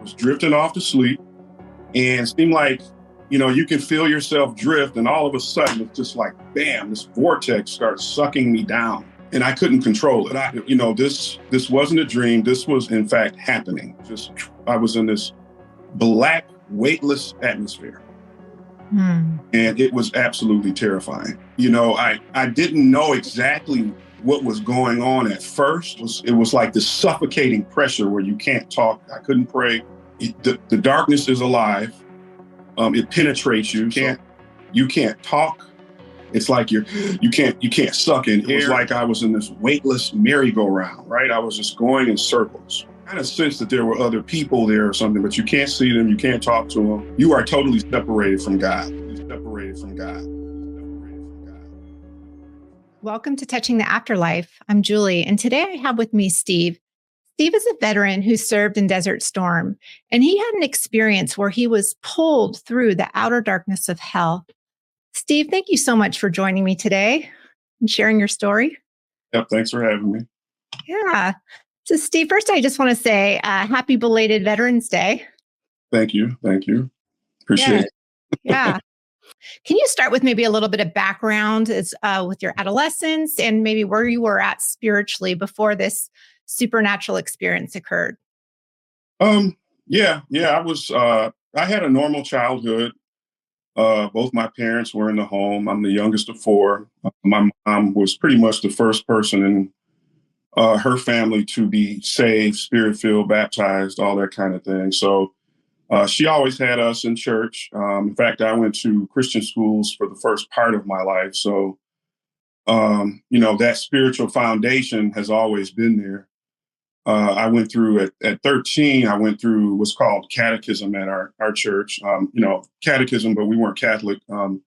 was drifting off to sleep and seemed like, you know, you can feel yourself drift. And all of a sudden, it's just like, bam, this vortex starts sucking me down. And I couldn't control it. I, you know, this this wasn't a dream. This was in fact happening. Just I was in this black, weightless atmosphere. Hmm. And it was absolutely terrifying. You know, I, I didn't know exactly what was going on at first. Was, it was like the suffocating pressure where you can't talk. I couldn't pray. It, the, the, darkness is alive. Um, it penetrates you. You can't you can't talk. It's like you're you can't you can't suck in. It was like I was in this weightless merry-go-round, right? I was just going in circles. I kind of sense that there were other people there or something, but you can't see them, you can't talk to them. You are totally separated from God. Separated from God. Welcome to Touching the Afterlife. I'm Julie, and today I have with me Steve. Steve is a veteran who served in Desert Storm, and he had an experience where he was pulled through the outer darkness of hell. Steve, thank you so much for joining me today and sharing your story. Yep, thanks for having me. Yeah. So, Steve, first, I just want to say uh, happy belated Veterans Day. Thank you. Thank you. Appreciate yeah. it. yeah. Can you start with maybe a little bit of background as, uh, with your adolescence and maybe where you were at spiritually before this supernatural experience occurred? Um, yeah, yeah, I was, uh, I had a normal childhood. Uh, both my parents were in the home. I'm the youngest of four. My mom was pretty much the first person in uh, her family to be saved, spirit filled, baptized, all that kind of thing. So uh, she always had us in church. Um, in fact, I went to Christian schools for the first part of my life. So, um, you know, that spiritual foundation has always been there. Uh, I went through at, at 13, I went through what's called catechism at our, our church. Um, you know, catechism, but we weren't Catholic. Um,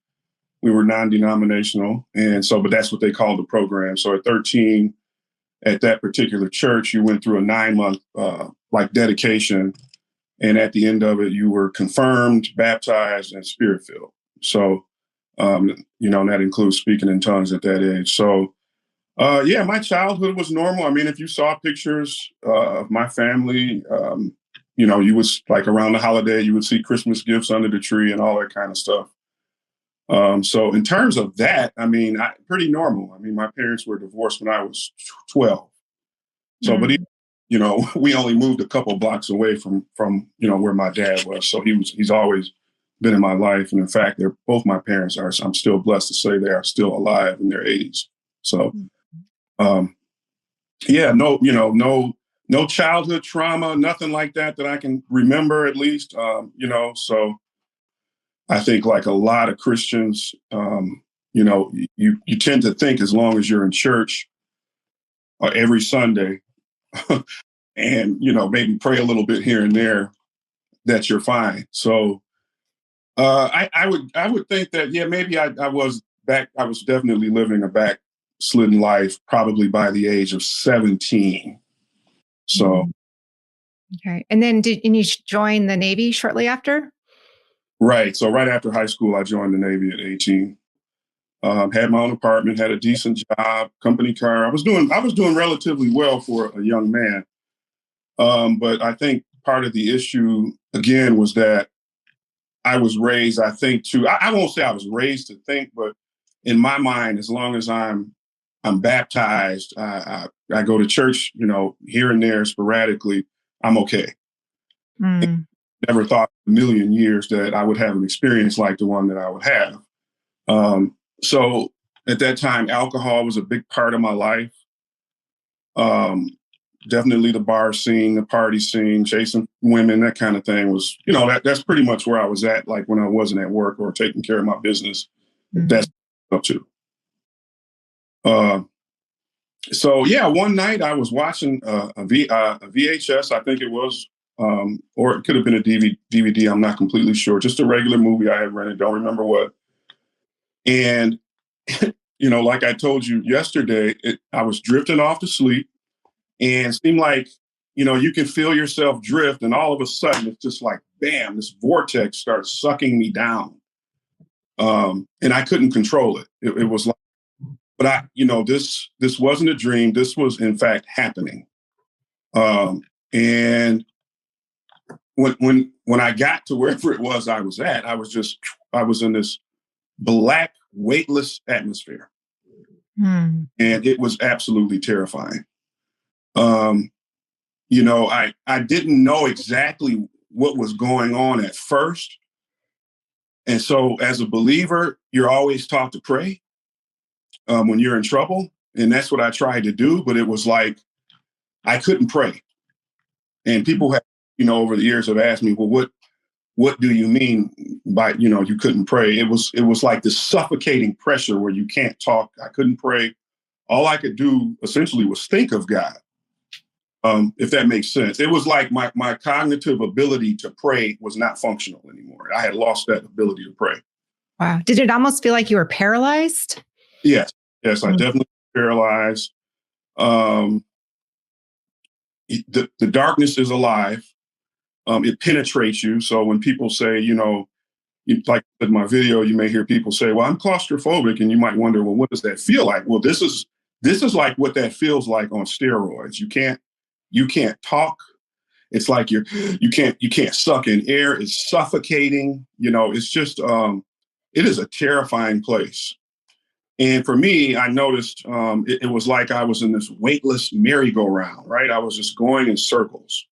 we were non denominational. And so, but that's what they called the program. So at 13, at that particular church, you went through a nine month uh, like dedication and at the end of it, you were confirmed, baptized, and spirit filled. So, um, you know, and that includes speaking in tongues at that age. So, uh, yeah, my childhood was normal. I mean, if you saw pictures uh, of my family, um, you know, you was like around the holiday, you would see Christmas gifts under the tree and all that kind of stuff. Um, so, in terms of that, I mean, I, pretty normal. I mean, my parents were divorced when I was 12. So, mm-hmm. but even you know, we only moved a couple blocks away from from you know where my dad was. So he was he's always been in my life, and in fact, they're both my parents are. So I'm still blessed to say they are still alive in their 80s. So, mm-hmm. um, yeah, no, you know, no no childhood trauma, nothing like that that I can remember at least. Um, you know, so I think like a lot of Christians, um, you know, you you tend to think as long as you're in church uh, every Sunday, and you know maybe pray a little bit here and there that you're fine. So uh, I, I, would I would think that yeah maybe I, I was back I was definitely living a backslidden life probably by the age of 17 so mm-hmm. okay and then did and you join the Navy shortly after? Right so right after high school I joined the Navy at 18 um, had my own apartment, had a decent job, company car. I was doing I was doing relatively well for a young man. Um, but I think part of the issue again was that I was raised, I think, to I, I won't say I was raised to think, but in my mind, as long as I'm I'm baptized, I, I, I go to church, you know, here and there sporadically, I'm okay. Mm. Never thought a million years that I would have an experience like the one that I would have. Um, so at that time, alcohol was a big part of my life. Um, definitely the bar scene, the party scene, chasing women, that kind of thing was, you know, that that's pretty much where I was at, like when I wasn't at work or taking care of my business. Mm-hmm. That's up to. Uh, so yeah, one night I was watching uh, a, v, uh, a VHS, I think it was, um, or it could have been a DVD, DVD. I'm not completely sure. Just a regular movie I had rented. Don't remember what. And, you know, like I told you yesterday, it, I was drifting off to sleep and seemed like, you know, you can feel yourself drift. And all of a sudden, it's just like, bam, this vortex starts sucking me down. Um, and I couldn't control it. it. It was like, but I, you know, this this wasn't a dream. This was in fact happening. Um, and when when when I got to wherever it was I was at, I was just I was in this black, weightless atmosphere. Hmm. And it was absolutely terrifying. Um, you know, I I didn't know exactly what was going on at first. And so as a believer, you're always taught to pray um, when you're in trouble. And that's what I tried to do, but it was like I couldn't pray. And people have, you know, over the years have asked me, well, what what do you mean by, you know, you couldn't pray? It was it was like this suffocating pressure where you can't talk. I couldn't pray. All I could do essentially was think of God. Um, if that makes sense. It was like my my cognitive ability to pray was not functional anymore. I had lost that ability to pray. Wow. Did it almost feel like you were paralyzed? Yes. Yes, mm-hmm. I definitely paralyzed. Um, the, the darkness is alive. Um, it penetrates you. So when people say, you know, like in my video, you may hear people say, "Well, I'm claustrophobic," and you might wonder, "Well, what does that feel like?" Well, this is this is like what that feels like on steroids. You can't you can't talk. It's like you're you can't you can't suck in air. It's suffocating. You know, it's just um, it is a terrifying place. And for me, I noticed um, it, it, was like I was in this weightless merry-go-round, right? I was just going in circles,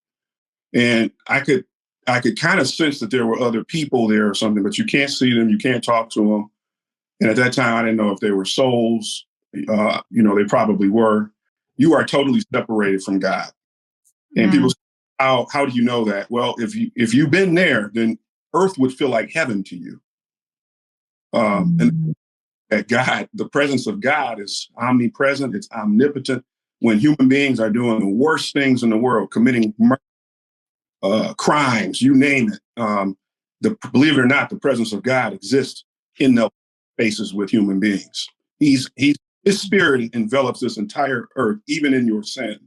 and I could I could kind of sense that there were other people there or something, but you can't see them, you can't talk to them. And at that time, I didn't know if they were souls. Uh, you know, they probably were. You are totally separated from God. And mm. people, say, how how do you know that? Well, if you if you've been there, then Earth would feel like heaven to you. Um, mm. And that God, the presence of God is omnipresent, it's omnipotent. When human beings are doing the worst things in the world, committing murder, uh, crimes, you name it, um, the, believe it or not, the presence of God exists in those spaces with human beings. He's, he's, his spirit envelops this entire earth, even in your sin.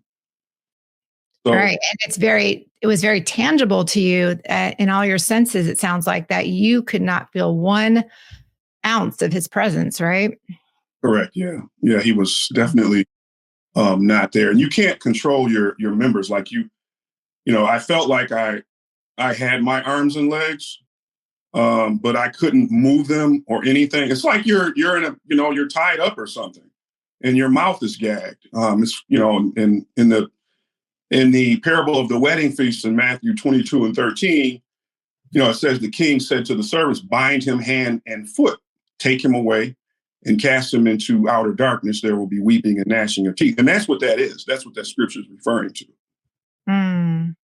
So, right. And it's very, it was very tangible to you uh, in all your senses. It sounds like that you could not feel one ounce of his presence, right? Correct. Yeah. Yeah. He was definitely um, not there. And you can't control your your members like you, you know, I felt like I I had my arms and legs, um, but I couldn't move them or anything. It's like you're you're in a, you know, you're tied up or something and your mouth is gagged. Um, it's you know, in in the in the parable of the wedding feast in Matthew 22 and 13, you know, it says the king said to the servants, bind him hand and foot take him away and cast him into outer darkness, there will be weeping and gnashing of teeth. And that's what that is. That's what that scripture is referring to. Mm.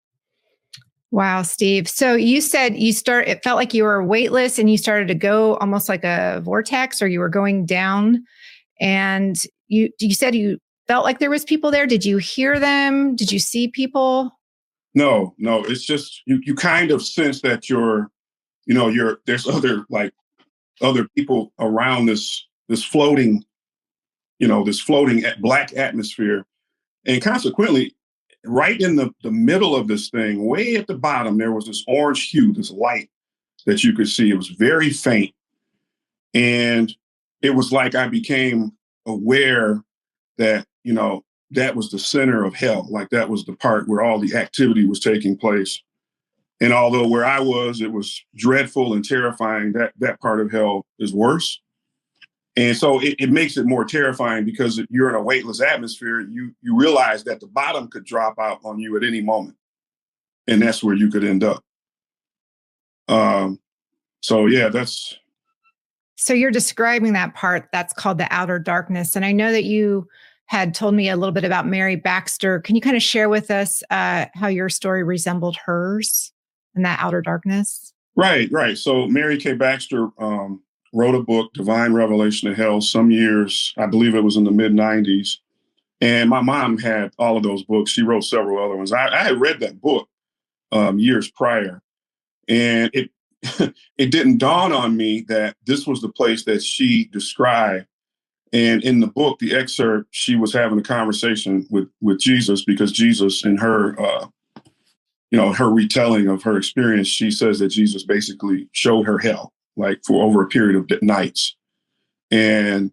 Wow, Steve. So you said you start it felt like you were weightless and you started to go almost like a vortex or you were going down and you you said you felt like there was people there. Did you hear them? Did you see people? No, no. It's just you you kind of sense that you're, you know, you're there's other like other people around this this floating, you know, this floating black atmosphere, and consequently, right in the the middle of this thing, way at the bottom, there was this orange hue, this light that you could see. It was very faint, and it was like I became aware that you know that was the center of hell like that was the part where all the activity was taking place and although where I was, it was dreadful and terrifying, that that part of hell is worse. And so it, it makes it more terrifying because you're in a weightless atmosphere. You you realize that the bottom could drop out on you at any moment, and that's where you could end up. Um, so yeah, that's. So you're describing that part that's called the outer darkness, and I know that you had told me a little bit about Mary Baxter. Can you kind of share with us uh, how your story resembled hers? in that outer darkness? Right, right. So Mary K. Baxter um, wrote a book, Divine Revelation of Hell, some years, I believe it was in the mid 90s. And my mom had all of those books. She wrote several other ones. I, I had read that book um, years prior, and it it didn't dawn on me that this was the place that she described. And in the book, the excerpt, she was having a conversation with with Jesus because Jesus, in her uh, you know, her retelling of her experience, she says that Jesus basically showed her hell, like for over a period of nights. And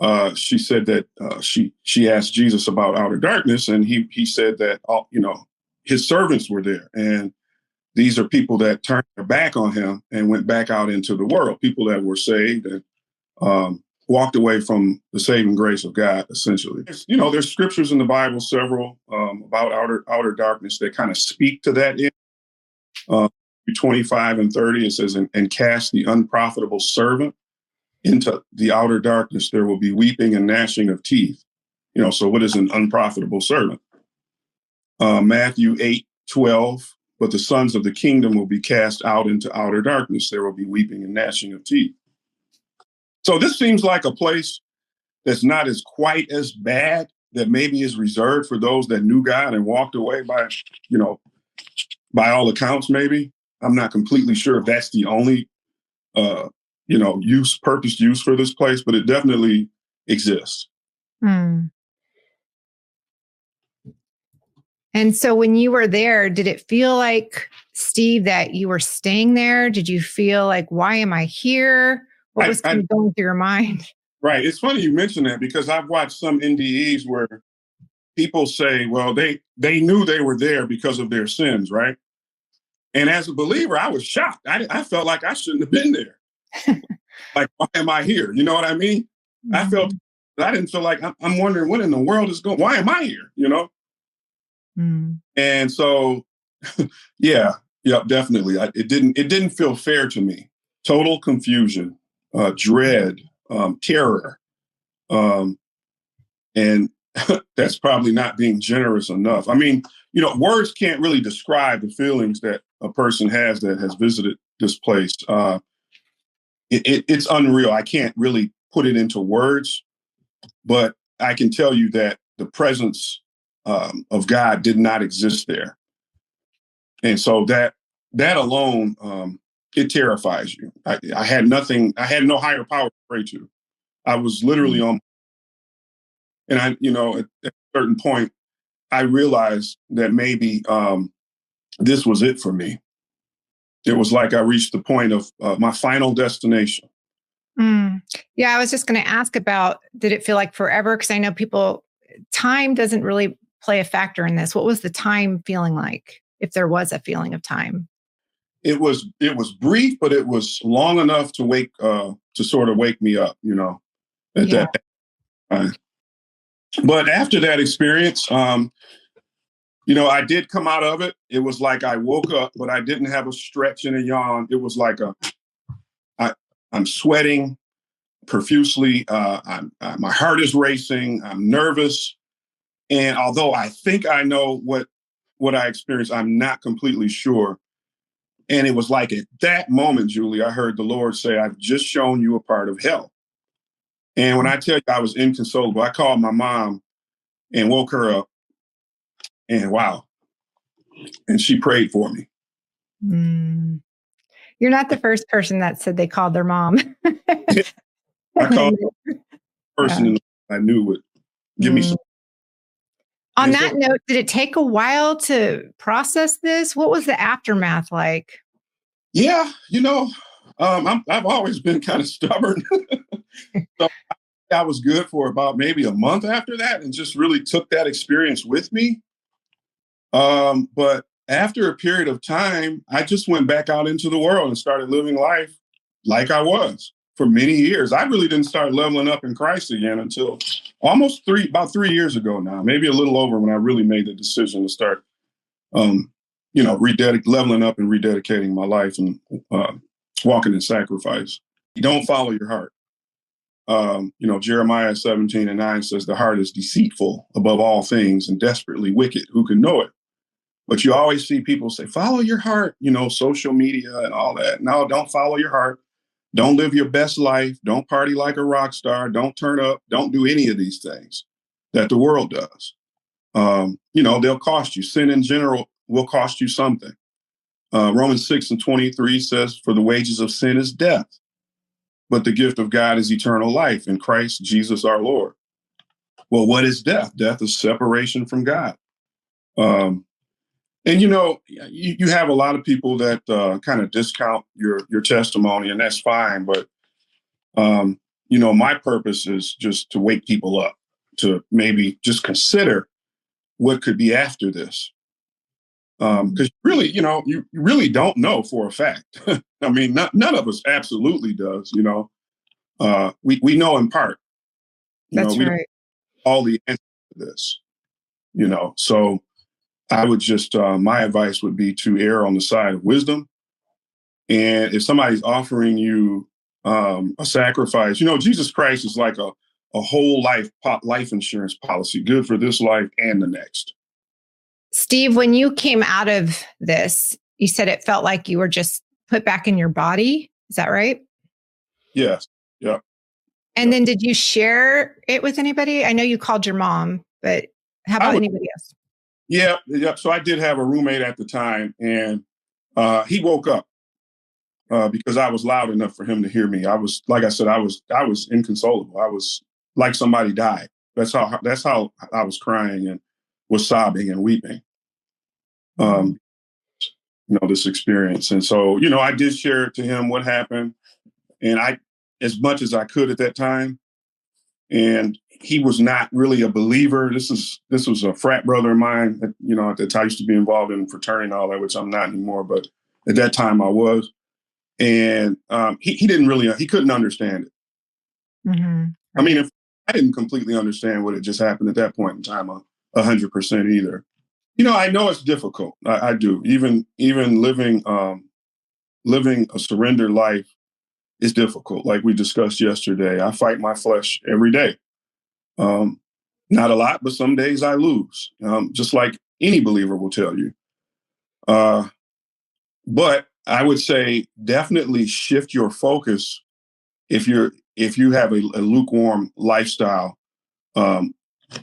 uh, she said that uh, she she asked Jesus about outer darkness, and he he said that all you know his servants were there, and these are people that turned their back on him and went back out into the world, people that were saved and um, walked away from the saving grace of God, essentially. You know, there's scriptures in the Bible, several um, about outer outer darkness that kind of speak to that. In uh, 25 and 30, it says, and, and cast the unprofitable servant into the outer darkness. There will be weeping and gnashing of teeth. You know, so what is an unprofitable servant? Uh, Matthew 8, 12, but the sons of the kingdom will be cast out into outer darkness. There will be weeping and gnashing of teeth. So this seems like a place that's not as quite as bad that maybe is reserved for those that knew God and walked away by, you know, by all accounts, maybe. I'm not completely sure if that's the only uh, you know, use, purpose use for this place, but it definitely exists. Hmm. And so when you were there, did it feel like, Steve, that you were staying there? Did you feel like, why am I here? What was I, I, going through your mind? Right. It's funny you mention that because I've watched some NDEs where people say, well, they they knew they were there because of their sins, right? And as a believer, I was shocked. I, I felt like I shouldn't have been there. like, why am I here? You know what I mean? Mm-hmm. I felt I didn't feel like I'm wondering what in the world is going. Why am I here? You know. Mm. And so, yeah, yeah, definitely. I, it didn't. It didn't feel fair to me. Total confusion, uh, dread, um, terror, um, and that's probably not being generous enough. I mean, you know, words can't really describe the feelings that a person has that has visited this place. Uh, it, it, it's unreal. I can't really put it into words, but I can tell you that the presence um, of God did not exist there, and so that that alone um, it terrifies you. I, I, had nothing. I had no higher power to pray to. I was literally mm-hmm. on, and I, you know, at, at a certain point, I realized that maybe um, this was it for me it was like I reached the point of uh, my final destination. Mm. Yeah, I was just going to ask about did it feel like forever? Because I know people, time doesn't really play a factor in this. What was the time feeling like, if there was a feeling of time? It was it was brief, but it was long enough to wake uh, to sort of wake me up. You know, at yeah. that time. But after that experience, um, you know, I did come out of it. It was like I woke up, but I didn't have a stretch and a yawn. It was like a, I, I'm sweating profusely. Uh, I'm, uh, my heart is racing. I'm nervous, and although I think I know what what I experienced, I'm not completely sure. And it was like at that moment, Julie, I heard the Lord say, "I've just shown you a part of hell." And when I tell you I was inconsolable, I called my mom and woke her up and wow. And she prayed for me. Mm. You're not the first person that said they called their mom. I called the person yeah. I knew would give mm. me some. On that so, note, did it take a while to process this? What was the aftermath like? Yeah, you know, um, i have always been kind of stubborn. so I was good for about maybe a month after that and just really took that experience with me. Um, but after a period of time, I just went back out into the world and started living life like I was for many years. I really didn't start leveling up in Christ again until almost three, about three years ago now, maybe a little over when I really made the decision to start, um, you know, rededic- leveling up and rededicating my life and uh, walking in sacrifice. don't follow your heart. Um, you know, Jeremiah 17 and 9 says, The heart is deceitful above all things and desperately wicked. Who can know it? But you always see people say, follow your heart, you know, social media and all that. No, don't follow your heart. Don't live your best life. Don't party like a rock star. Don't turn up. Don't do any of these things that the world does. Um, you know, they'll cost you. Sin in general will cost you something. Uh, Romans 6 and 23 says, For the wages of sin is death, but the gift of God is eternal life in Christ Jesus our Lord. Well, what is death? Death is separation from God. Um, and you know, you, you have a lot of people that uh, kind of discount your your testimony, and that's fine. But um, you know, my purpose is just to wake people up to maybe just consider what could be after this. because um, really, you know, you, really don't know for a fact. I mean, not, none of us absolutely does. You know, uh, we we know in part. You That's know, right. All the answers to this, you know. So, I would just uh, my advice would be to err on the side of wisdom. And if somebody's offering you um, a sacrifice, you know, Jesus Christ is like a a whole life life insurance policy, good for this life and the next. Steve, when you came out of this, you said it felt like you were just put back in your body. Is that right? Yes. Yeah. And then did you share it with anybody? I know you called your mom, but how about would, anybody else? Yeah, yeah. So I did have a roommate at the time, and uh, he woke up uh, because I was loud enough for him to hear me. I was, like I said, I was, I was inconsolable. I was like somebody died. That's how, that's how I was crying and was sobbing and weeping. Um, you know, this experience. And so, you know, I did share to him what happened. And I, as much as I could at that time. And he was not really a believer. This is this was a frat brother of mine. That, you know, at that time I used to be involved in fraternity and all that, which I'm not anymore. But at that time I was, and um, he he didn't really he couldn't understand it. Mm-hmm. I mean, if I didn't completely understand what had just happened at that point in time, a hundred percent either. You know, I know it's difficult. I, I do. Even even living um, living a surrender life is difficult. Like we discussed yesterday, I fight my flesh every day. Um, not a lot, but some days I lose, um, just like any believer will tell you. Uh, but I would say definitely shift your focus if you're if you have a, a lukewarm lifestyle. Um,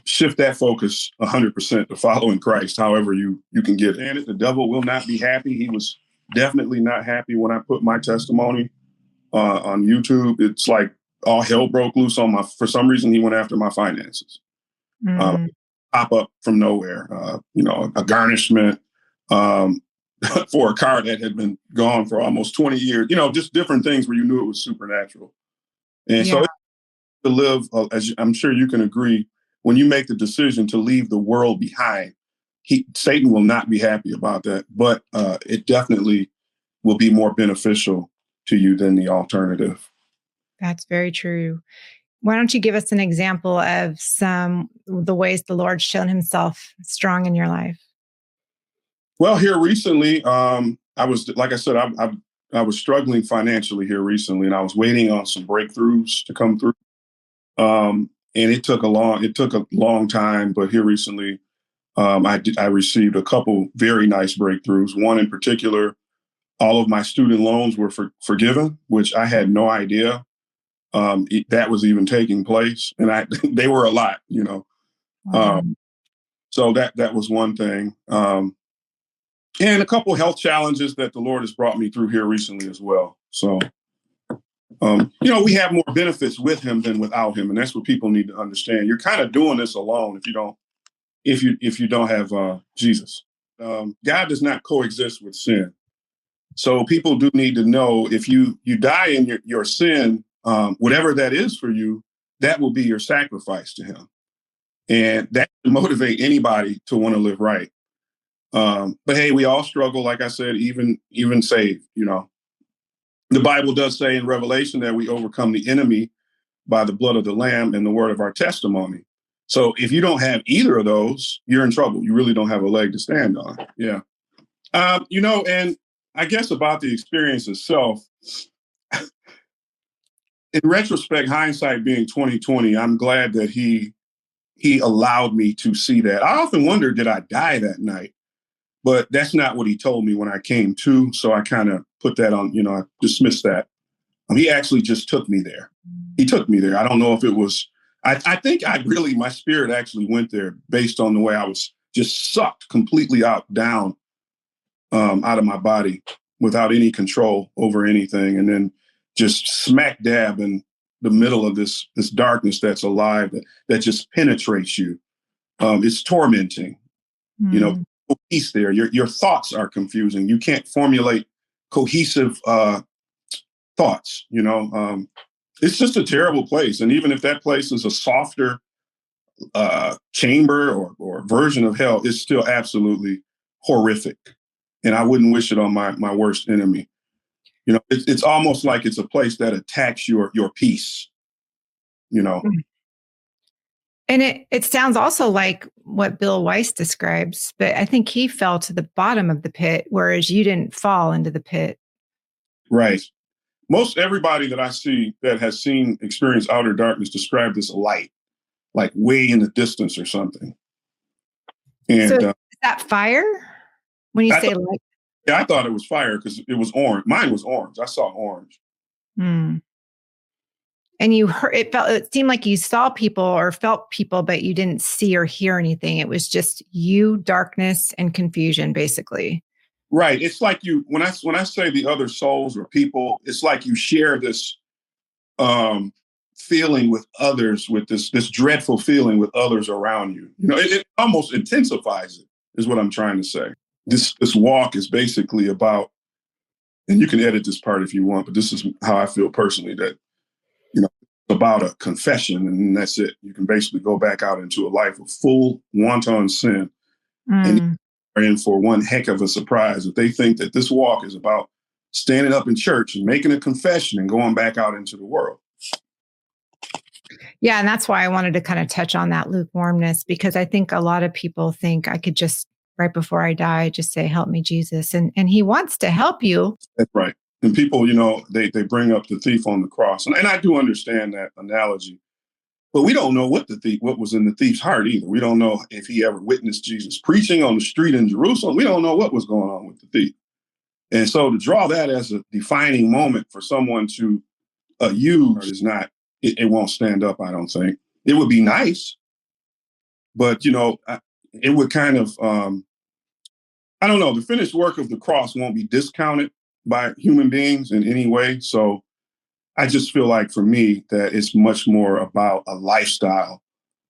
shift that focus 100% to following Christ, however you you can get it. The devil will not be happy. He was definitely not happy when I put my testimony uh, on YouTube. It's like all hell broke loose on my. For some reason, he went after my finances. Mm. Um, pop up from nowhere. Uh, you know, a garnishment um, for a car that had been gone for almost twenty years. You know, just different things where you knew it was supernatural. And yeah. so, to live, uh, as I'm sure you can agree, when you make the decision to leave the world behind, he Satan will not be happy about that. But uh, it definitely will be more beneficial to you than the alternative. That's very true. Why don't you give us an example of some the ways the Lord's shown Himself strong in your life? Well, here recently, um, I was like I said, I, I, I was struggling financially here recently, and I was waiting on some breakthroughs to come through. Um, and it took a long it took a long time, but here recently, um, I did, I received a couple very nice breakthroughs. One in particular all of my student loans were for, forgiven, which I had no idea um, that was even taking place, and I they were a lot, you know. Um, so that that was one thing, um, and a couple health challenges that the Lord has brought me through here recently as well. So, um, you know, we have more benefits with Him than without Him, and that's what people need to understand. You're kind of doing this alone if you don't if you if you don't have uh, Jesus. Um, God does not coexist with sin. So people do need to know if you you die in your, your sin, um, whatever that is for you, that will be your sacrifice to him. And that can motivate anybody to want to live right. Um, but hey, we all struggle, like I said, even even saved, you know. The Bible does say in Revelation that we overcome the enemy by the blood of the Lamb and the word of our testimony. So if you don't have either of those, you're in trouble. You really don't have a leg to stand on. Yeah. Um, you know, and I guess about the experience itself. In retrospect, hindsight being 2020, I'm glad that he he allowed me to see that. I often wonder, did I die that night? But that's not what he told me when I came to. So I kind of put that on, you know, I dismissed that. Um, he actually just took me there. He took me there. I don't know if it was, I, I think I really, my spirit actually went there based on the way I was just sucked completely out, down um, out of my body without any control over anything, and then just smack dab in the middle of this this darkness that's alive that, that just penetrates you. Um, it's tormenting. Mm. You know, hmm. peace there. Your your thoughts are confusing. You can't formulate cohesive uh, thoughts. You know, um, it's just a terrible place. And even if that place is a softer uh, chamber or, or version of hell, it's still absolutely horrific. and I wouldn't wish it on my my worst enemy. You know, it's it's almost like it's a place that attacks your your peace. You know. Mm. And it it sounds also like what Bill Wiese describes, but I think he fell to the bottom of the pit, whereas you didn't fall into the pit. Right. Most everybody that I see that has seen experience outer darkness describe this light, like way in the distance or something. And so uh, is that fire? When you I say light? Yeah, I thought it was fire because it was orange. Mine was orange. I saw orange. Hmm and you heard it felt it seemed like you saw people or felt people but you didn't see or hear anything it was just you darkness and confusion basically right it's like you when i when i say the other souls or people it's like you share this um feeling with others with this this dreadful feeling with others around you you know it, it almost intensifies it is what i'm trying to say this this walk is basically about and you can edit this part if you want but this is how i feel personally that you know, about a confession and that's it. You can basically go back out into a life of full wanton sin mm. and are in for one heck of a surprise if they think that this walk is about standing up in church and making a confession and going back out into the world. Yeah, and that's why I wanted to kind of touch on that lukewarmness because I think a lot of people think I could just right before I die just say help me Jesus and and he wants to help you. That's right and people, you know, they they bring up the thief on the cross, and, and I do understand that analogy, but we don't know what the thief, what was in the thief's heart either. We don't know if he ever witnessed Jesus preaching on the street in Jerusalem. We don't know what was going on with the thief, and so to draw that as a defining moment for someone to uh, use is not. It, it won't stand up. I don't think it would be nice, but you know, it would kind of. Um, I don't know. The finished work of the cross won't be discounted by human beings in any way. So I just feel like for me that it's much more about a lifestyle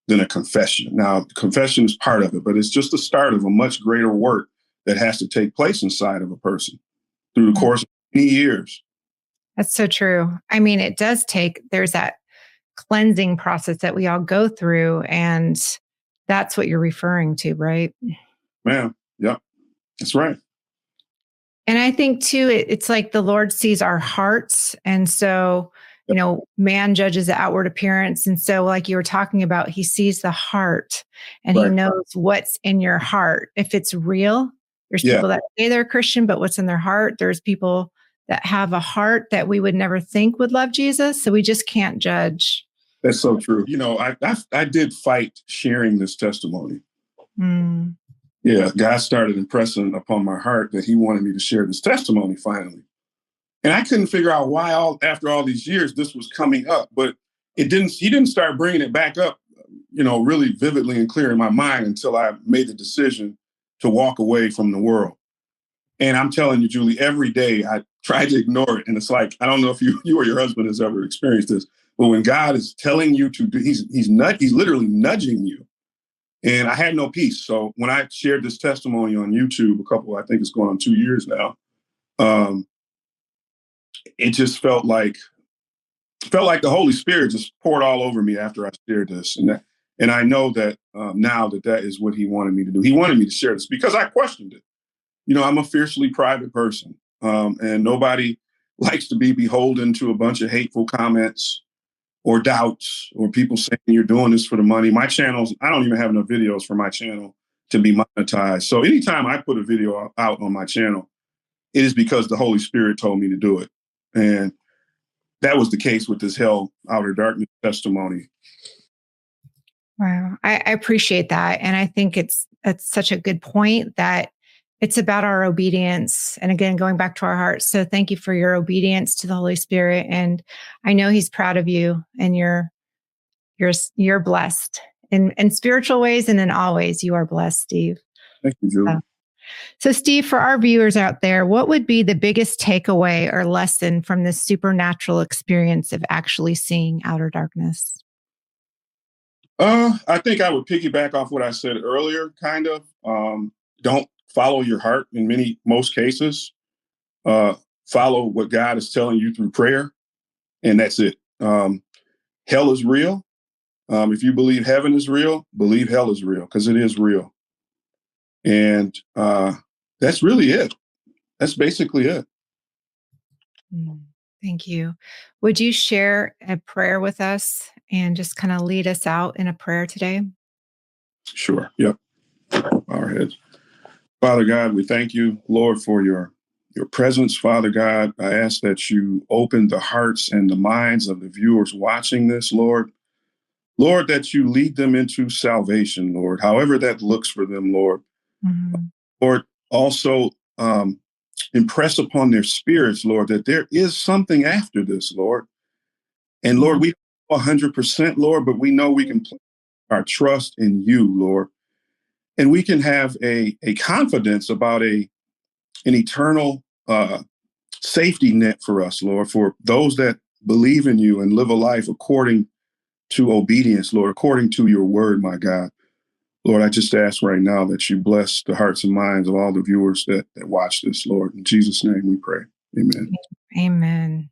than a confession. Now, confession is part of it, but it's just the start of a much greater work that has to take place inside of a person through the mm-hmm. course of many years. That's so true. I mean, it does take, there's that cleansing process that we all go through. And that's what you're referring to, right? Man, yeah, that's right. And I think too, it, it's like the Lord sees our hearts. And so, you know, man judges the outward appearance. And so, like you were talking about, he sees the heart and right. he knows what's in your heart. If it's real, there's yeah. people that say they're Christian, but what's in their heart, there's people that have a heart that we would never think would love Jesus. So we just can't judge. That's so true. You know, I I, I did fight sharing this testimony. Mm yeah, God started impressing upon my heart that He wanted me to share this testimony finally. And I couldn't figure out why all after all these years this was coming up, but it didn't. He didn't start bringing it back up, you know, really vividly and clear in my mind until I made the decision to walk away from the world. And I'm telling you, Julie, every day I try to ignore it, and it's like I don't know if you you or your husband has ever experienced this, but when God is telling you to do, he's he's nut, he's literally nudging you and I had no peace. So when I shared this testimony on YouTube, a couple, I think it's going on two years now, um, it just felt like felt like the Holy Spirit just poured all over me after I shared this, and that, and I know that um, now that that is what He wanted me to do. He wanted me to share this because I questioned it. You know, I'm a fiercely private person, um, and nobody likes to be beholden to a bunch of hateful comments or doubts or people saying you're doing this for the money. My channels, I don't even have enough videos for my channel to be monetized. So anytime I put a video out on my channel, it is because the Holy Spirit told me to do it. And that was the case with this hell outer darkness testimony. Wow. I, I appreciate that. And I think it's it's such a good point that it's about our obedience and again going back to our hearts so thank you for your obedience to the holy spirit and i know he's proud of you and you're you're you're blessed in in spiritual ways and in all ways you are blessed steve thank you Julie. So, so steve for our viewers out there what would be the biggest takeaway or lesson from this supernatural experience of actually seeing outer darkness uh, I think I would piggyback off what I said earlier, kind of. Um, don't follow your heart in many most cases. Uh, follow what God is telling you through prayer, and that's it. Um, hell is real. Um, if you believe heaven is real, believe hell is real because it is real. And uh, that's really it. That's basically it. Mm, thank you. Would you share a prayer with us and just kind of lead us out in a prayer today? Sure. Yep. Our heads. Father God, we thank you, Lord, for your your presence, Father God. I ask that you open the hearts and the minds of the viewers watching this, Lord. Lord, that you lead them into salvation, Lord, however that looks for them, Lord. Mm-hmm. Lord, also um, impress upon their spirits, Lord, that there is something after this, Lord. And Lord, we 100%, Lord, but we know we can put our trust in you, Lord. And we can have a, a confidence about a an eternal uh, safety net for us, Lord, for those that believe in you and live a life according to obedience, Lord, according to your word, my God. Lord, I just ask right now that you bless the hearts and minds of all the viewers that, that watch this, Lord. In Jesus' name we pray. Amen. Amen.